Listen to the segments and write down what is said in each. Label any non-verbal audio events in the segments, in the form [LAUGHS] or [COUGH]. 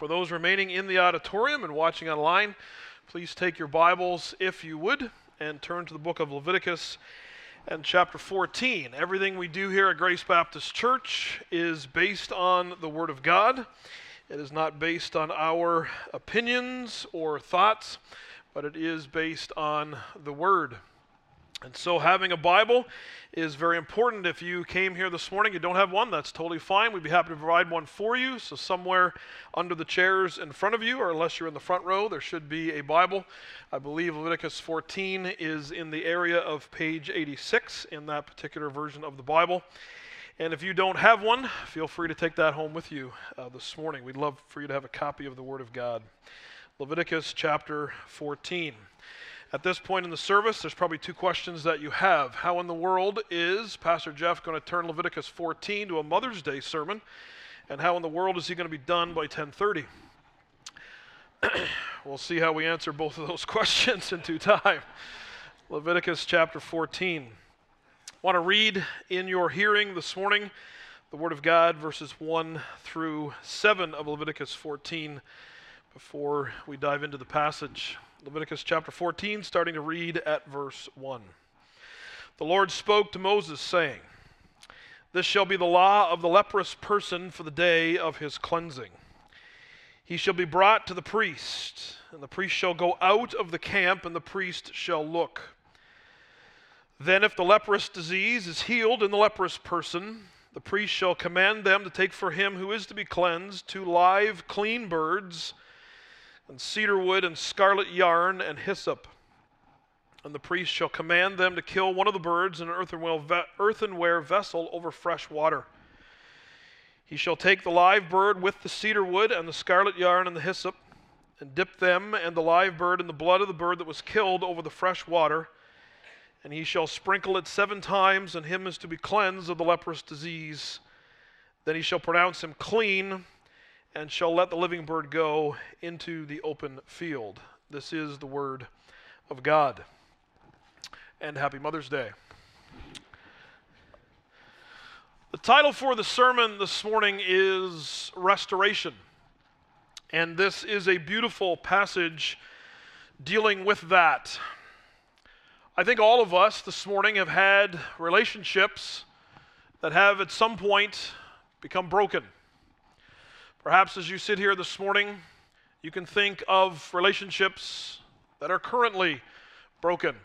For those remaining in the auditorium and watching online, please take your Bibles, if you would, and turn to the book of Leviticus and chapter 14. Everything we do here at Grace Baptist Church is based on the Word of God. It is not based on our opinions or thoughts, but it is based on the Word. And so, having a Bible is very important. If you came here this morning, you don't have one, that's totally fine. We'd be happy to provide one for you. So, somewhere under the chairs in front of you, or unless you're in the front row, there should be a Bible. I believe Leviticus 14 is in the area of page 86 in that particular version of the Bible. And if you don't have one, feel free to take that home with you uh, this morning. We'd love for you to have a copy of the Word of God. Leviticus chapter 14. At this point in the service, there's probably two questions that you have. How in the world is Pastor Jeff going to turn Leviticus 14 to a Mother's Day sermon? And how in the world is he going to be done by 1030? [CLEARS THROAT] we'll see how we answer both of those [LAUGHS] questions in due time. Leviticus chapter 14. I want to read in your hearing this morning the Word of God, verses 1 through 7 of Leviticus 14, before we dive into the passage. Leviticus chapter 14, starting to read at verse 1. The Lord spoke to Moses, saying, This shall be the law of the leprous person for the day of his cleansing. He shall be brought to the priest, and the priest shall go out of the camp, and the priest shall look. Then, if the leprous disease is healed in the leprous person, the priest shall command them to take for him who is to be cleansed two live, clean birds and cedar wood and scarlet yarn and hyssop. And the priest shall command them to kill one of the birds in an earthenware vessel over fresh water. He shall take the live bird with the cedar wood and the scarlet yarn and the hyssop, and dip them and the live bird in the blood of the bird that was killed over the fresh water. And he shall sprinkle it seven times, and him is to be cleansed of the leprous disease. Then he shall pronounce him clean and shall let the living bird go into the open field. This is the word of God. And happy Mother's Day. The title for the sermon this morning is Restoration. And this is a beautiful passage dealing with that. I think all of us this morning have had relationships that have at some point become broken. Perhaps as you sit here this morning, you can think of relationships that are currently broken.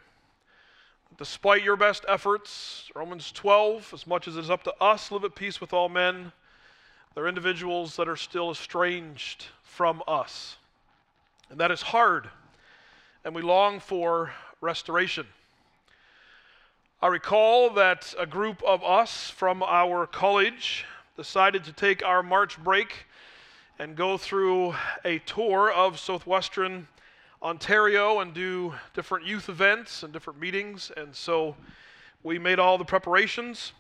Despite your best efforts, Romans 12, as much as it is up to us, live at peace with all men, there are individuals that are still estranged from us. And that is hard, and we long for restoration. I recall that a group of us from our college decided to take our March break and go through a tour of southwestern Ontario and do different youth events and different meetings. And so we made all the preparations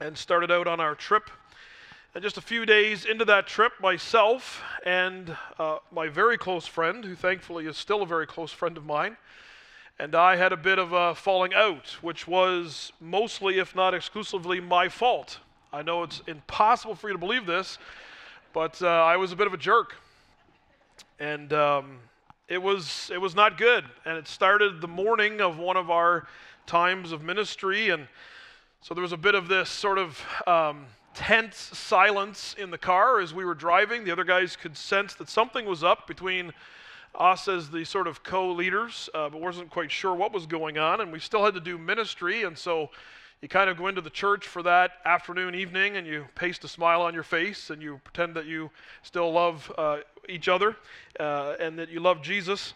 and started out on our trip. And just a few days into that trip, myself and uh, my very close friend, who thankfully is still a very close friend of mine, and I had a bit of a falling out, which was mostly, if not exclusively, my fault. I know it's impossible for you to believe this, but uh, I was a bit of a jerk, and um, it was it was not good. And it started the morning of one of our times of ministry, and so there was a bit of this sort of um, tense silence in the car as we were driving. The other guys could sense that something was up between us as the sort of co-leaders, uh, but wasn't quite sure what was going on, and we still had to do ministry, and so you kind of go into the church for that afternoon, evening, and you paste a smile on your face and you pretend that you still love uh, each other uh, and that you love Jesus.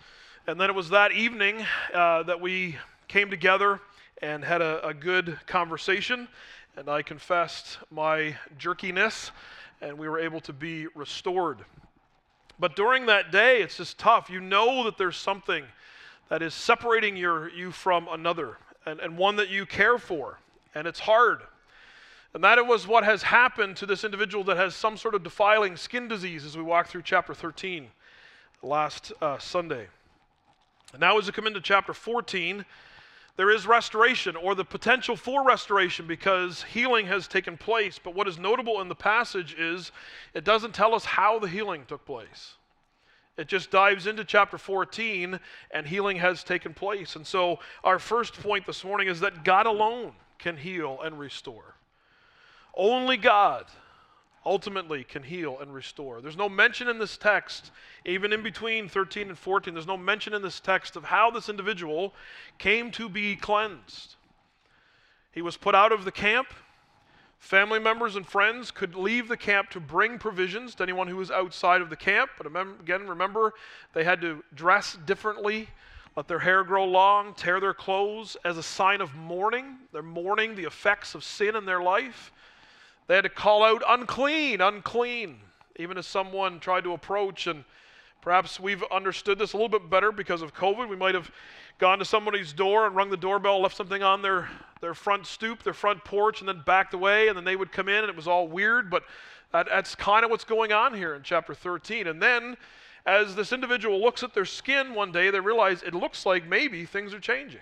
And then it was that evening uh, that we came together and had a, a good conversation, and I confessed my jerkiness, and we were able to be restored. But during that day, it's just tough. You know that there's something that is separating your, you from another, and, and one that you care for and it's hard. And that was what has happened to this individual that has some sort of defiling skin disease as we walk through chapter 13 last uh, Sunday. And now, as we come into chapter 14, there is restoration or the potential for restoration because healing has taken place. But what is notable in the passage is it doesn't tell us how the healing took place. It just dives into chapter 14 and healing has taken place. And so, our first point this morning is that God alone can heal and restore. Only God ultimately can heal and restore. There's no mention in this text, even in between 13 and 14, there's no mention in this text of how this individual came to be cleansed. He was put out of the camp. Family members and friends could leave the camp to bring provisions to anyone who was outside of the camp. But again, remember, they had to dress differently, let their hair grow long, tear their clothes as a sign of mourning. They're mourning the effects of sin in their life. They had to call out, unclean, unclean, even as someone tried to approach. And perhaps we've understood this a little bit better because of COVID. We might have gone to somebody's door and rung the doorbell, left something on their, their front stoop, their front porch, and then backed away, and then they would come in, and it was all weird. But that, that's kind of what's going on here in chapter 13. And then, as this individual looks at their skin one day, they realize it looks like maybe things are changing.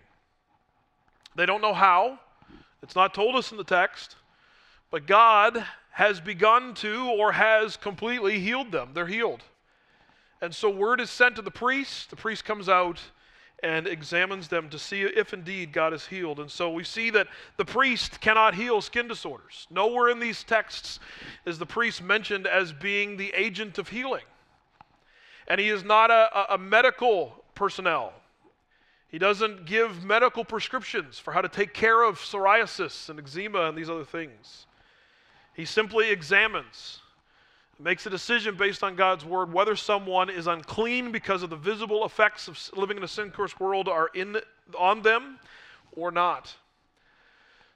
They don't know how, it's not told us in the text. But God has begun to or has completely healed them. They're healed. And so word is sent to the priest. The priest comes out and examines them to see if indeed God is healed. And so we see that the priest cannot heal skin disorders. Nowhere in these texts is the priest mentioned as being the agent of healing. And he is not a, a medical personnel. He doesn't give medical prescriptions for how to take care of psoriasis and eczema and these other things. He simply examines, makes a decision based on God's word whether someone is unclean because of the visible effects of living in a sin cursed world are in, on them or not.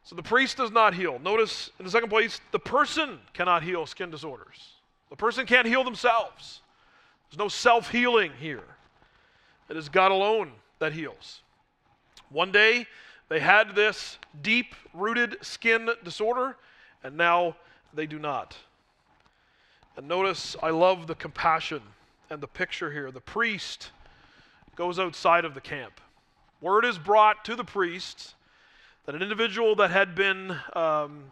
So the priest does not heal. Notice in the second place, the person cannot heal skin disorders. The person can't heal themselves. There's no self healing here. It is God alone that heals. One day, they had this deep rooted skin disorder, and now they do not. And notice, I love the compassion and the picture here. The priest goes outside of the camp. Word is brought to the priest that an individual that had been um,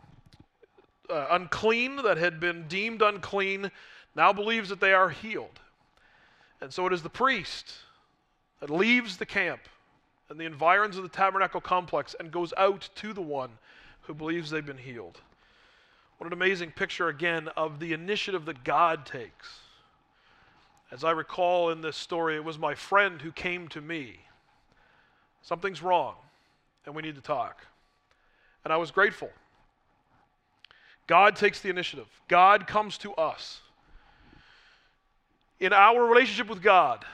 uh, unclean, that had been deemed unclean, now believes that they are healed. And so it is the priest that leaves the camp and the environs of the tabernacle complex and goes out to the one who believes they've been healed. What an amazing picture again of the initiative that God takes. As I recall in this story, it was my friend who came to me. Something's wrong, and we need to talk. And I was grateful. God takes the initiative, God comes to us. In our relationship with God,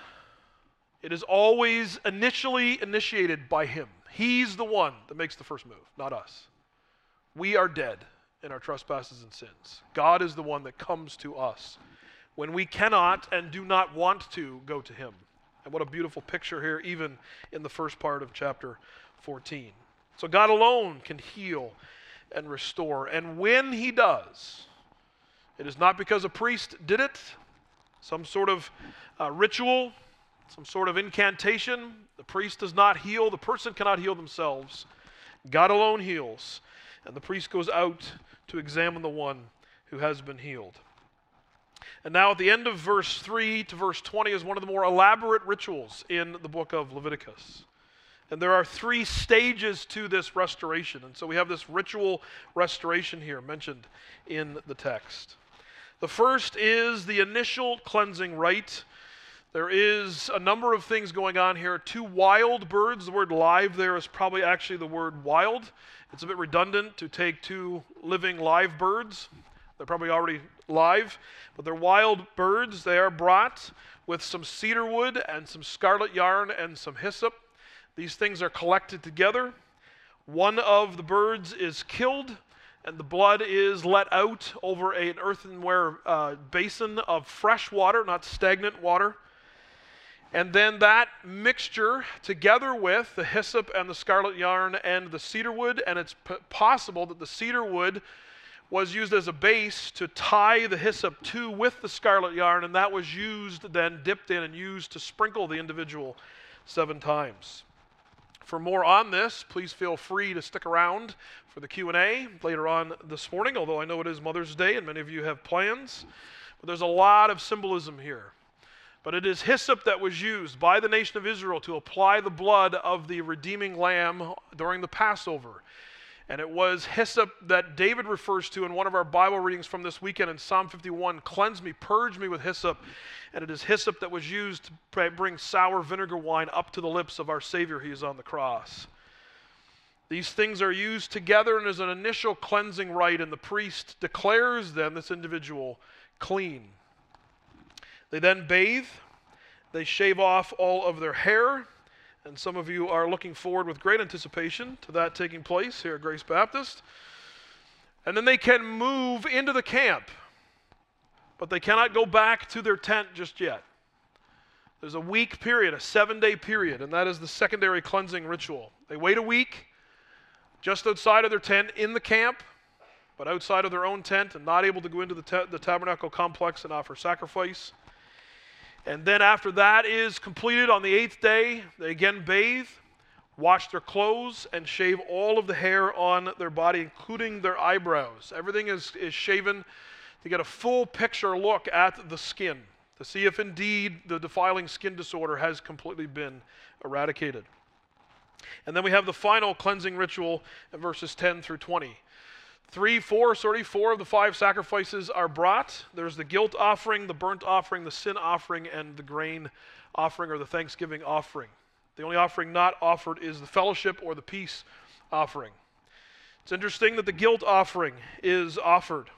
it is always initially initiated by Him. He's the one that makes the first move, not us. We are dead in our trespasses and sins. God is the one that comes to us when we cannot and do not want to go to Him. And what a beautiful picture here, even in the first part of chapter 14. So God alone can heal and restore. And when He does, it is not because a priest did it, some sort of uh, ritual, some sort of incantation. The priest does not heal, the person cannot heal themselves. God alone heals. And the priest goes out to examine the one who has been healed. And now, at the end of verse 3 to verse 20, is one of the more elaborate rituals in the book of Leviticus. And there are three stages to this restoration. And so we have this ritual restoration here mentioned in the text. The first is the initial cleansing rite. There is a number of things going on here. Two wild birds, the word live there is probably actually the word wild. It's a bit redundant to take two living live birds. They're probably already live, but they're wild birds. They are brought with some cedar wood and some scarlet yarn and some hyssop. These things are collected together. One of the birds is killed, and the blood is let out over an earthenware uh, basin of fresh water, not stagnant water. And then that mixture, together with the hyssop and the scarlet yarn and the cedar wood, and it's p- possible that the cedar wood was used as a base to tie the hyssop to with the scarlet yarn, and that was used, then dipped in and used to sprinkle the individual seven times. For more on this, please feel free to stick around for the Q&A later on this morning, although I know it is Mother's Day and many of you have plans. But there's a lot of symbolism here. But it is hyssop that was used by the nation of Israel to apply the blood of the redeeming lamb during the Passover. And it was hyssop that David refers to in one of our Bible readings from this weekend in Psalm 51 Cleanse me, purge me with hyssop. And it is hyssop that was used to bring sour vinegar wine up to the lips of our Savior. He is on the cross. These things are used together and as an initial cleansing rite, and the priest declares then this individual clean. They then bathe, they shave off all of their hair, and some of you are looking forward with great anticipation to that taking place here at Grace Baptist. And then they can move into the camp, but they cannot go back to their tent just yet. There's a week period, a seven day period, and that is the secondary cleansing ritual. They wait a week just outside of their tent in the camp, but outside of their own tent and not able to go into the, ta- the tabernacle complex and offer sacrifice. And then after that is completed on the eighth day, they again bathe, wash their clothes, and shave all of the hair on their body, including their eyebrows. Everything is, is shaven to get a full picture look at the skin, to see if indeed the defiling skin disorder has completely been eradicated. And then we have the final cleansing ritual in verses 10 through 20. Three, four, sorry, four of the five sacrifices are brought. There's the guilt offering, the burnt offering, the sin offering, and the grain offering or the thanksgiving offering. The only offering not offered is the fellowship or the peace offering. It's interesting that the guilt offering is offered.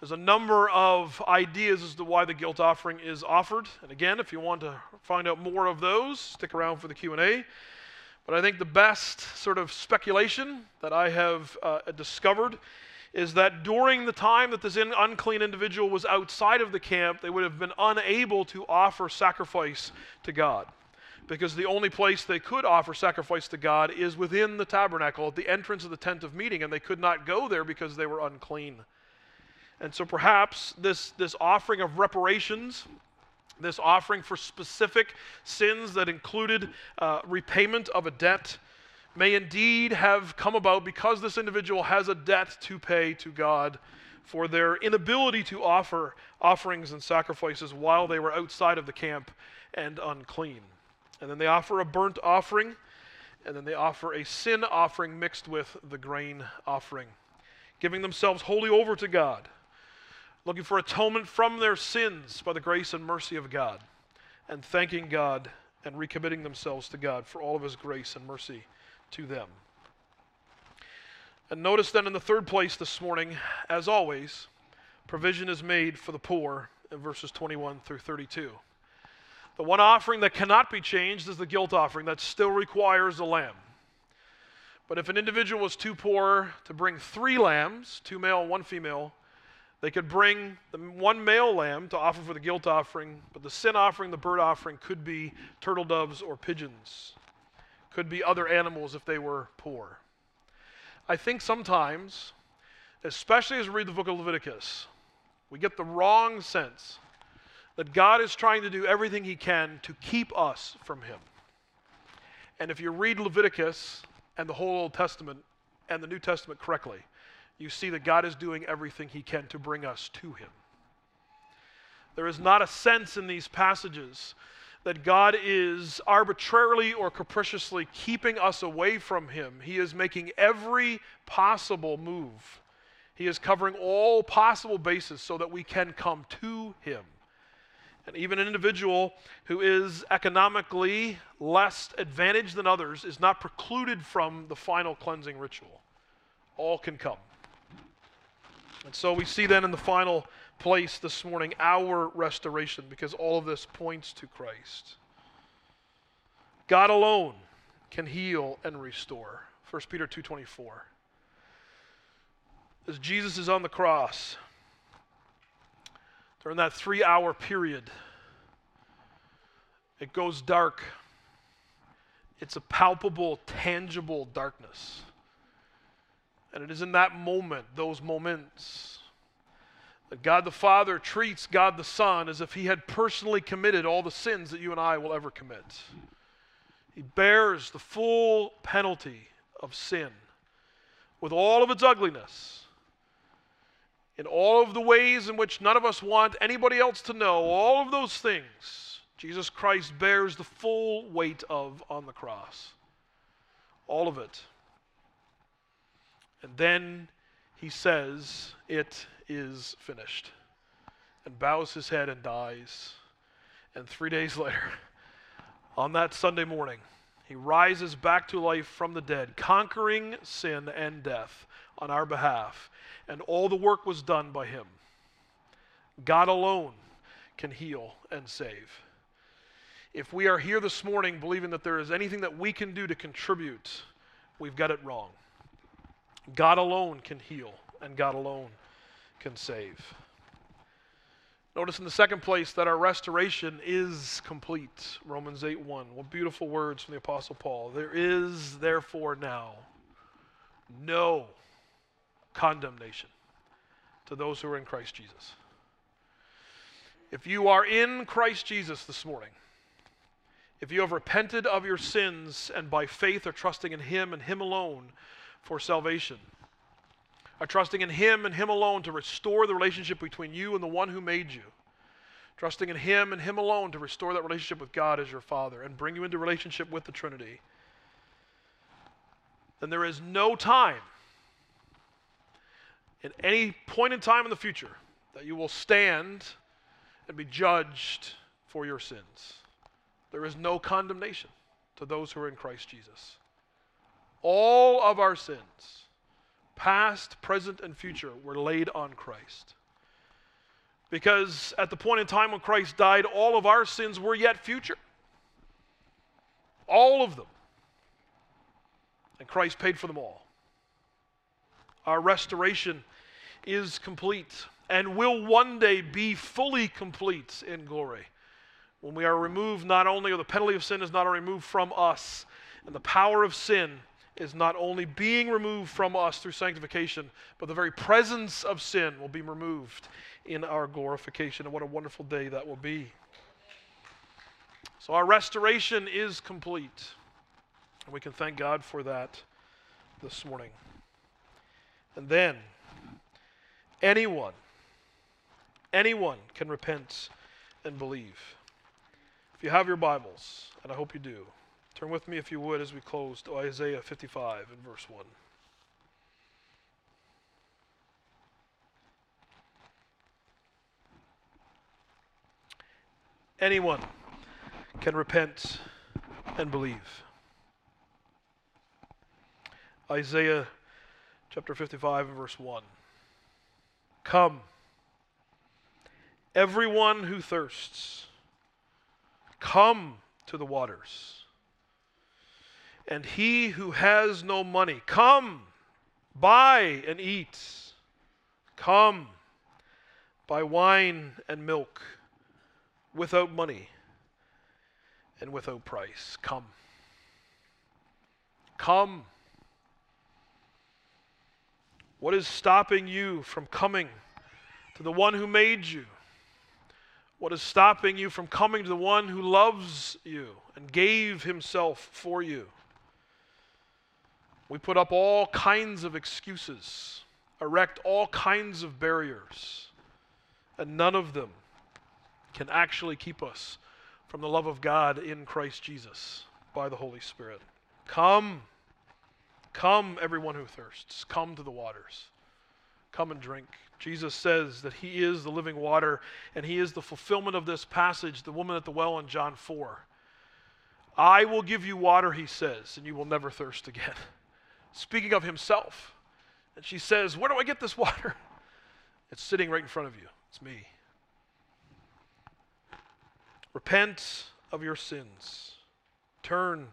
There's a number of ideas as to why the guilt offering is offered. And again, if you want to find out more of those, stick around for the Q&A. But I think the best sort of speculation that I have uh, discovered is that during the time that this unclean individual was outside of the camp, they would have been unable to offer sacrifice to God. Because the only place they could offer sacrifice to God is within the tabernacle, at the entrance of the tent of meeting, and they could not go there because they were unclean. And so perhaps this, this offering of reparations this offering for specific sins that included uh, repayment of a debt may indeed have come about because this individual has a debt to pay to God for their inability to offer offerings and sacrifices while they were outside of the camp and unclean. And then they offer a burnt offering, and then they offer a sin offering mixed with the grain offering, giving themselves wholly over to God looking for atonement from their sins by the grace and mercy of God, and thanking God and recommitting themselves to God for all of His grace and mercy to them. And notice then in the third place this morning, as always, provision is made for the poor in verses 21 through 32. The one offering that cannot be changed is the guilt offering that still requires a lamb. But if an individual was too poor to bring three lambs, two male and one female, they could bring the one male lamb to offer for the guilt offering, but the sin offering, the burnt offering, could be turtle doves or pigeons. Could be other animals if they were poor. I think sometimes, especially as we read the book of Leviticus, we get the wrong sense that God is trying to do everything he can to keep us from him. And if you read Leviticus and the whole Old Testament and the New Testament correctly, you see that God is doing everything He can to bring us to Him. There is not a sense in these passages that God is arbitrarily or capriciously keeping us away from Him. He is making every possible move. He is covering all possible bases so that we can come to Him. And even an individual who is economically less advantaged than others is not precluded from the final cleansing ritual. All can come. And so we see then in the final place this morning our restoration because all of this points to Christ. God alone can heal and restore. 1 Peter 2:24. As Jesus is on the cross during that 3-hour period it goes dark. It's a palpable, tangible darkness. And it is in that moment, those moments, that God the Father treats God the Son as if he had personally committed all the sins that you and I will ever commit. He bears the full penalty of sin with all of its ugliness, in all of the ways in which none of us want anybody else to know, all of those things, Jesus Christ bears the full weight of on the cross. All of it. And then he says, It is finished, and bows his head and dies. And three days [LAUGHS] later, on that Sunday morning, he rises back to life from the dead, conquering sin and death on our behalf. And all the work was done by him. God alone can heal and save. If we are here this morning believing that there is anything that we can do to contribute, we've got it wrong. God alone can heal, and God alone can save. Notice in the second place that our restoration is complete. Romans 8 1. What beautiful words from the Apostle Paul. There is therefore now no condemnation to those who are in Christ Jesus. If you are in Christ Jesus this morning, if you have repented of your sins and by faith are trusting in Him and Him alone for salvation, are trusting in Him and Him alone to restore the relationship between you and the one who made you. Trusting in Him and Him alone to restore that relationship with God as your Father and bring you into relationship with the Trinity. Then there is no time, in any point in time in the future, that you will stand and be judged for your sins. There is no condemnation to those who are in Christ Jesus. All of our sins past, present, and future, were laid on Christ. Because at the point in time when Christ died, all of our sins were yet future. All of them. And Christ paid for them all. Our restoration is complete and will one day be fully complete in glory. When we are removed, not only, or the penalty of sin is not removed from us, and the power of sin is not only being removed from us through sanctification, but the very presence of sin will be removed in our glorification. And what a wonderful day that will be. So our restoration is complete. And we can thank God for that this morning. And then, anyone, anyone can repent and believe. If you have your Bibles, and I hope you do, Turn with me, if you would, as we close to Isaiah 55 and verse 1. Anyone can repent and believe. Isaiah chapter 55 and verse 1. Come, everyone who thirsts, come to the waters. And he who has no money, come, buy and eat. Come, buy wine and milk without money and without price. Come. Come. What is stopping you from coming to the one who made you? What is stopping you from coming to the one who loves you and gave himself for you? We put up all kinds of excuses, erect all kinds of barriers, and none of them can actually keep us from the love of God in Christ Jesus by the Holy Spirit. Come, come, everyone who thirsts, come to the waters. Come and drink. Jesus says that He is the living water, and He is the fulfillment of this passage, the woman at the well in John 4. I will give you water, He says, and you will never thirst again [LAUGHS] speaking of himself. And she says, Where do I get this water? [LAUGHS] It's sitting right in front of you. It's me. Repent of your sins. Turn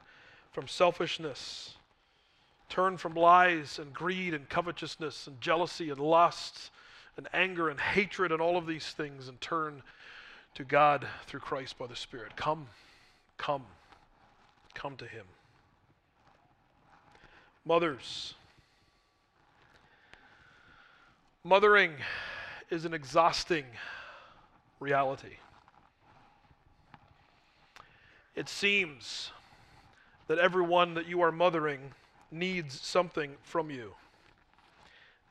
from selfishness. Turn from lies and greed and covetousness and jealousy and lust and anger and hatred and all of these things and turn to God through Christ by the Spirit. Come, come, come to Him. Mothers. Mothering is an exhausting reality. It seems that everyone that you are mothering needs something from you,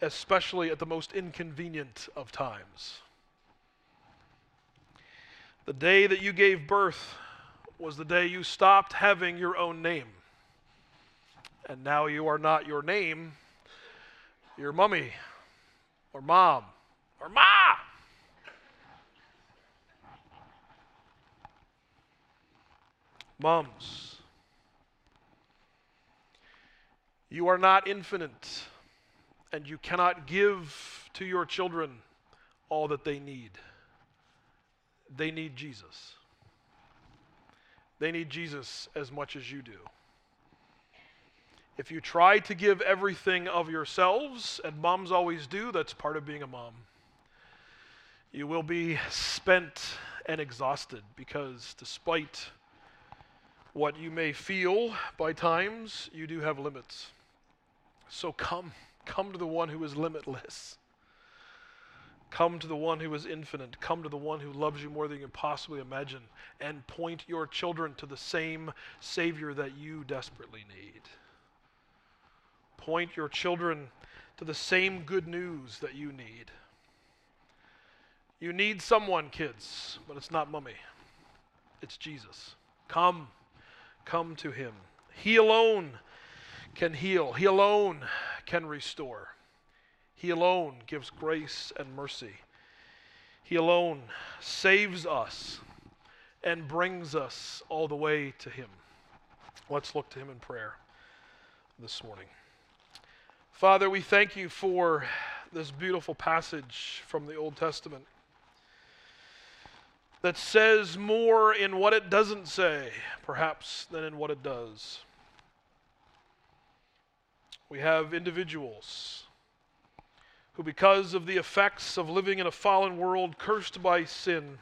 especially at the most inconvenient of times. The day that you gave birth was the day you stopped having your own name. And now you are not your name, your mummy or mom or ma. Moms, you are not infinite, and you cannot give to your children all that they need. They need Jesus. They need Jesus as much as you do. If you try to give everything of yourselves, and moms always do, that's part of being a mom, you will be spent and exhausted because despite what you may feel by times, you do have limits. So come, come to the one who is limitless. Come to the one who is infinite. Come to the one who loves you more than you can possibly imagine. And point your children to the same Savior that you desperately need. Point your children to the same good news that you need. You need someone, kids, but it's not mummy. It's Jesus. Come, come to him. He alone can heal, He alone can restore. He alone gives grace and mercy. He alone saves us and brings us all the way to Him. Let's look to Him in prayer this morning. Father, we thank you for this beautiful passage from the Old Testament that says more in what it doesn't say, perhaps, than in what it does. We have individuals who, because of the effects of living in a fallen world cursed by sin,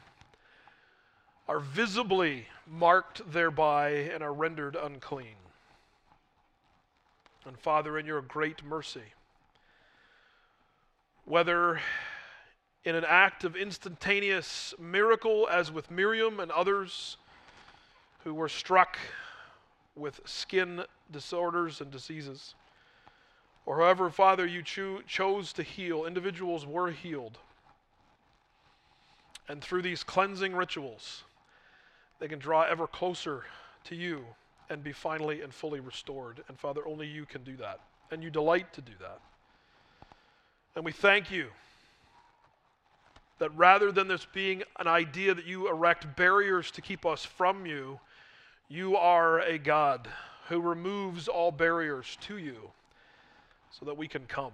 are visibly marked thereby and are rendered unclean. And Father, in your great mercy, whether in an act of instantaneous miracle, as with Miriam and others who were struck with skin disorders and diseases, or however, Father, you cho- chose to heal, individuals were healed. And through these cleansing rituals, they can draw ever closer to you and be finally and fully restored. And Father, only you can do that. And you delight to do that. And we thank you that rather than this being an idea that you erect barriers to keep us from you, you are a God who removes all barriers to you so that we can come.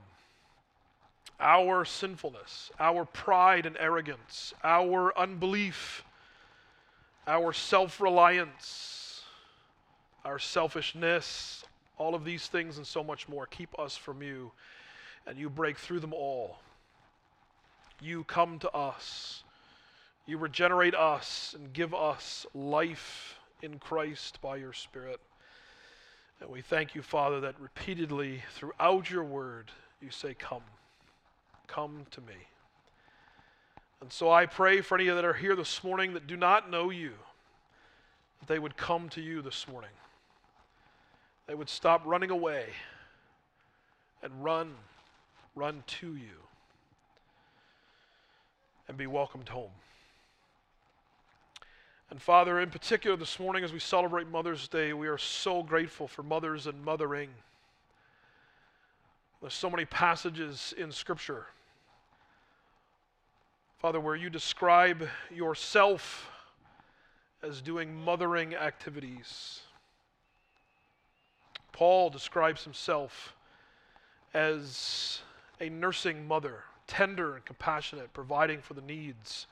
Our sinfulness, our pride and arrogance, our unbelief, our self reliance, our selfishness, all of these things and so much more keep us from you, and you break through them all. You come to us, you regenerate us, and give us life in Christ by your Spirit. And we thank you, Father, that repeatedly throughout your word you say, Come, come to me. And so I pray for any of you that are here this morning that do not know you, that they would come to you this morning. They would stop running away and run, run to you and be welcomed home. And Father, in particular this morning as we celebrate Mother's Day, we are so grateful for mothers and mothering. There's so many passages in Scripture, Father, where you describe yourself as doing mothering activities. Paul describes himself as a nursing mother, tender and compassionate, providing for the needs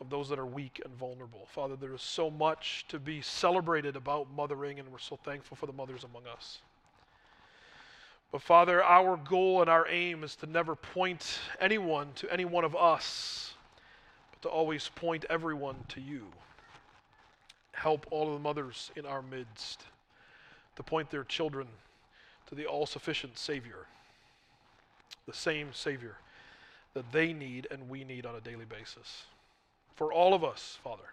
of those that are weak and vulnerable. Father, there is so much to be celebrated about mothering, and we're so thankful for the mothers among us. But Father, our goal and our aim is to never point anyone to any one of us, but to always point everyone to you. Help all of the mothers in our midst to point their children to the all sufficient Savior, the same Savior that they need and we need on a daily basis. For all of us, Father,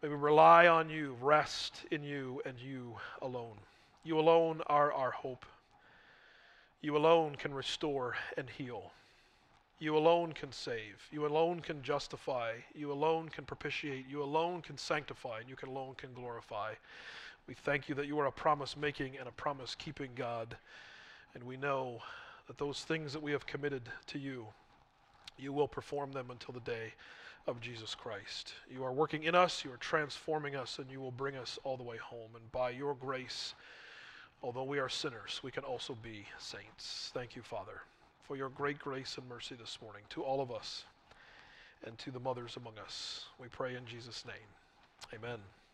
May we rely on you, rest in you, and you alone. You alone are our hope. You alone can restore and heal. You alone can save. You alone can justify. You alone can propitiate. You alone can sanctify. And you alone can glorify. We thank you that you are a promise making and a promise keeping God. And we know that those things that we have committed to you, you will perform them until the day of Jesus Christ. You are working in us, you are transforming us, and you will bring us all the way home. And by your grace, although we are sinners, we can also be saints. Thank you, Father, for your great grace and mercy this morning to all of us and to the mothers among us. We pray in Jesus' name. Amen.